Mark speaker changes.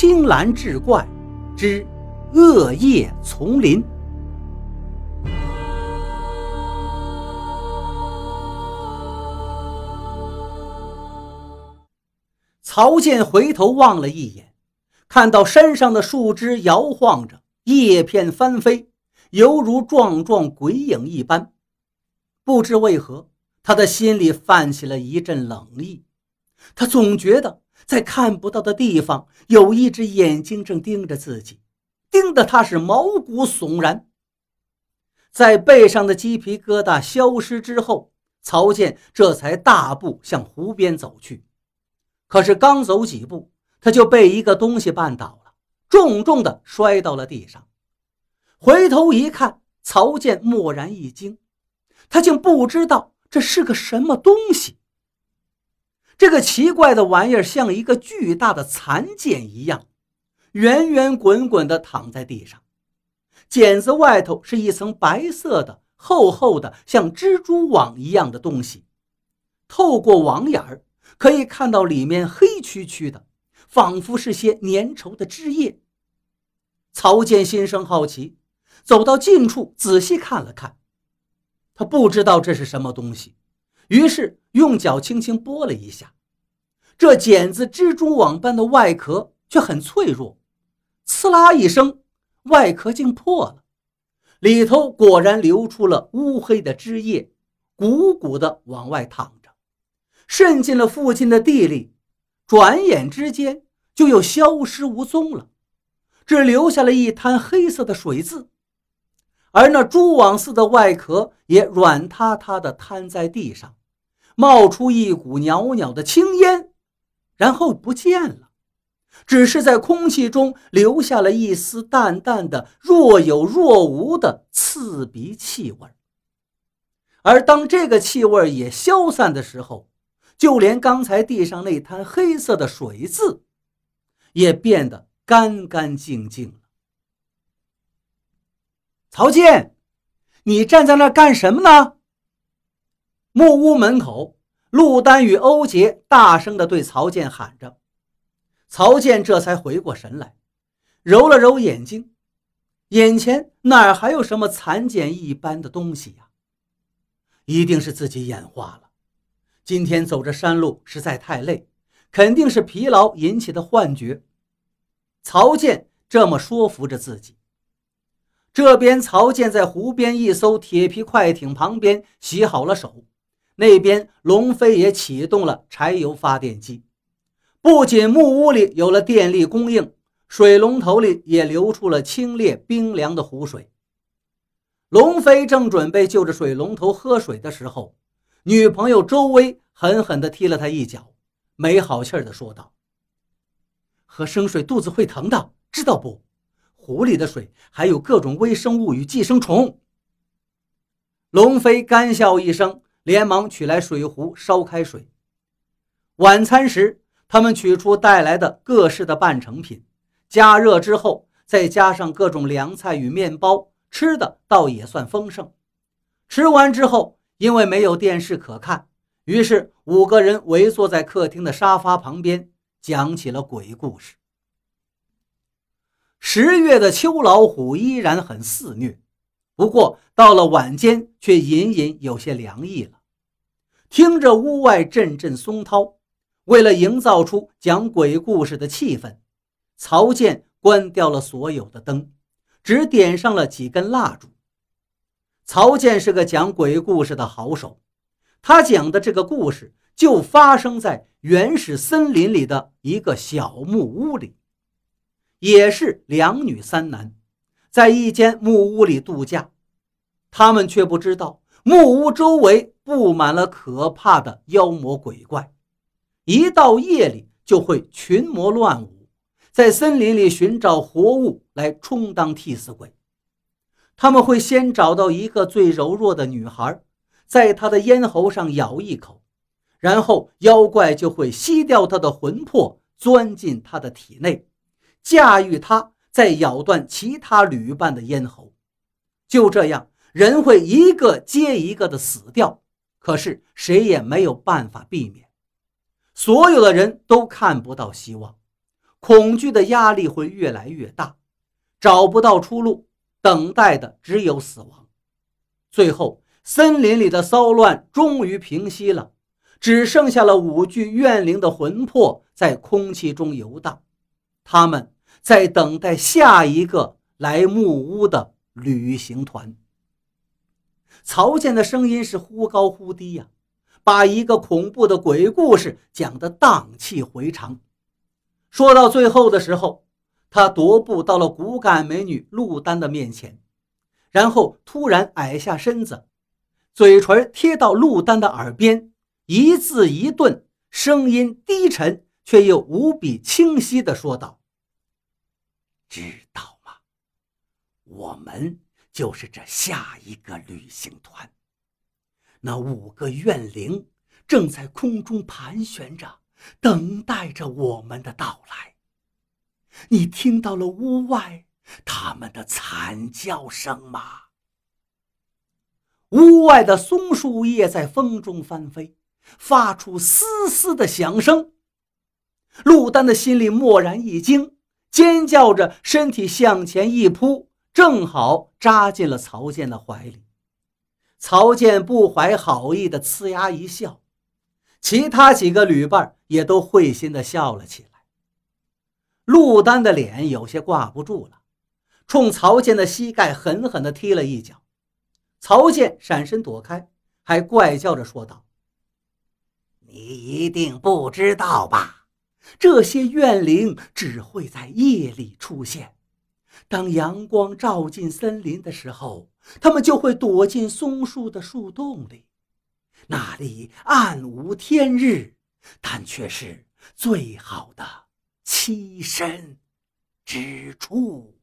Speaker 1: 青蓝志怪之恶夜丛林。曹健回头望了一眼，看到山上的树枝摇晃着，叶片翻飞，犹如幢幢鬼影一般。不知为何，他的心里泛起了一阵冷意。他总觉得在看不到的地方有一只眼睛正盯着自己，盯得他是毛骨悚然。在背上的鸡皮疙瘩消失之后，曹健这才大步向湖边走去。可是刚走几步，他就被一个东西绊倒了，重重的摔到了地上。回头一看，曹健蓦然一惊，他竟不知道这是个什么东西。这个奇怪的玩意儿像一个巨大的蚕茧一样，圆圆滚滚地躺在地上，茧子外头是一层白色的、厚厚的、像蜘蛛网一样的东西。透过网眼儿，可以看到里面黑黢黢的，仿佛是些粘稠的汁液。曹健心生好奇，走到近处仔细看了看，他不知道这是什么东西。于是用脚轻轻拨了一下，这茧子蜘蛛网般的外壳却很脆弱，刺啦一声，外壳竟破了，里头果然流出了乌黑的汁液，鼓鼓的往外淌着，渗进了附近的地里，转眼之间就又消失无踪了，只留下了一滩黑色的水渍，而那蛛网似的外壳也软塌塌的瘫在地上。冒出一股袅袅的青烟，然后不见了，只是在空气中留下了一丝淡淡的、若有若无的刺鼻气味。而当这个气味也消散的时候，就连刚才地上那滩黑色的水渍，也变得干干净净了。曹健，你站在那干什么呢？木屋门口，陆丹与欧杰大声地对曹健喊着。曹健这才回过神来，揉了揉眼睛，眼前哪还有什么蚕茧一般的东西呀？一定是自己眼花了。今天走着山路实在太累，肯定是疲劳引起的幻觉。曹健这么说服着自己。这边，曹健在湖边一艘铁皮快艇旁边洗好了手。那边，龙飞也启动了柴油发电机，不仅木屋里有了电力供应，水龙头里也流出了清冽冰凉的湖水。龙飞正准备就着水龙头喝水的时候，女朋友周薇狠狠地踢了他一脚，没好气地说道：“喝生水肚子会疼的，知道不？湖里的水还有各种微生物与寄生虫。”龙飞干笑一声。连忙取来水壶，烧开水。晚餐时，他们取出带来的各式的半成品，加热之后，再加上各种凉菜与面包，吃的倒也算丰盛。吃完之后，因为没有电视可看，于是五个人围坐在客厅的沙发旁边，讲起了鬼故事。十月的秋老虎依然很肆虐，不过到了晚间，却隐隐有些凉意了。听着屋外阵阵松涛，为了营造出讲鬼故事的气氛，曹健关掉了所有的灯，只点上了几根蜡烛。曹健是个讲鬼故事的好手，他讲的这个故事就发生在原始森林里的一个小木屋里，也是两女三男，在一间木屋里度假，他们却不知道。木屋周围布满了可怕的妖魔鬼怪，一到夜里就会群魔乱舞，在森林里寻找活物来充当替死鬼。他们会先找到一个最柔弱的女孩，在她的咽喉上咬一口，然后妖怪就会吸掉她的魂魄，钻进她的体内，驾驭她，再咬断其他旅伴的咽喉。就这样。人会一个接一个的死掉，可是谁也没有办法避免。所有的人都看不到希望，恐惧的压力会越来越大，找不到出路，等待的只有死亡。最后，森林里的骚乱终于平息了，只剩下了五具怨灵的魂魄在空气中游荡，他们在等待下一个来木屋的旅行团。曹健的声音是忽高忽低呀，把一个恐怖的鬼故事讲得荡气回肠。说到最后的时候，他踱步到了骨感美女陆丹的面前，然后突然矮下身子，嘴唇贴到陆丹的耳边，一字一顿，声音低沉却又无比清晰地说道：“知道吗？我们……”就是这下一个旅行团，那五个怨灵正在空中盘旋着，等待着我们的到来。你听到了屋外他们的惨叫声吗？屋外的松树叶在风中翻飞，发出嘶嘶的响声。陆丹的心里蓦然一惊，尖叫着，身体向前一扑。正好扎进了曹健的怀里，曹健不怀好意的呲牙一笑，其他几个旅伴也都会心的笑了起来。陆丹的脸有些挂不住了，冲曹健的膝盖狠狠的踢了一脚，曹健闪身躲开，还怪叫着说道：“你一定不知道吧？这些怨灵只会在夜里出现。”当阳光照进森林的时候，它们就会躲进松树的树洞里，那里暗无天日，但却是最好的栖身之处。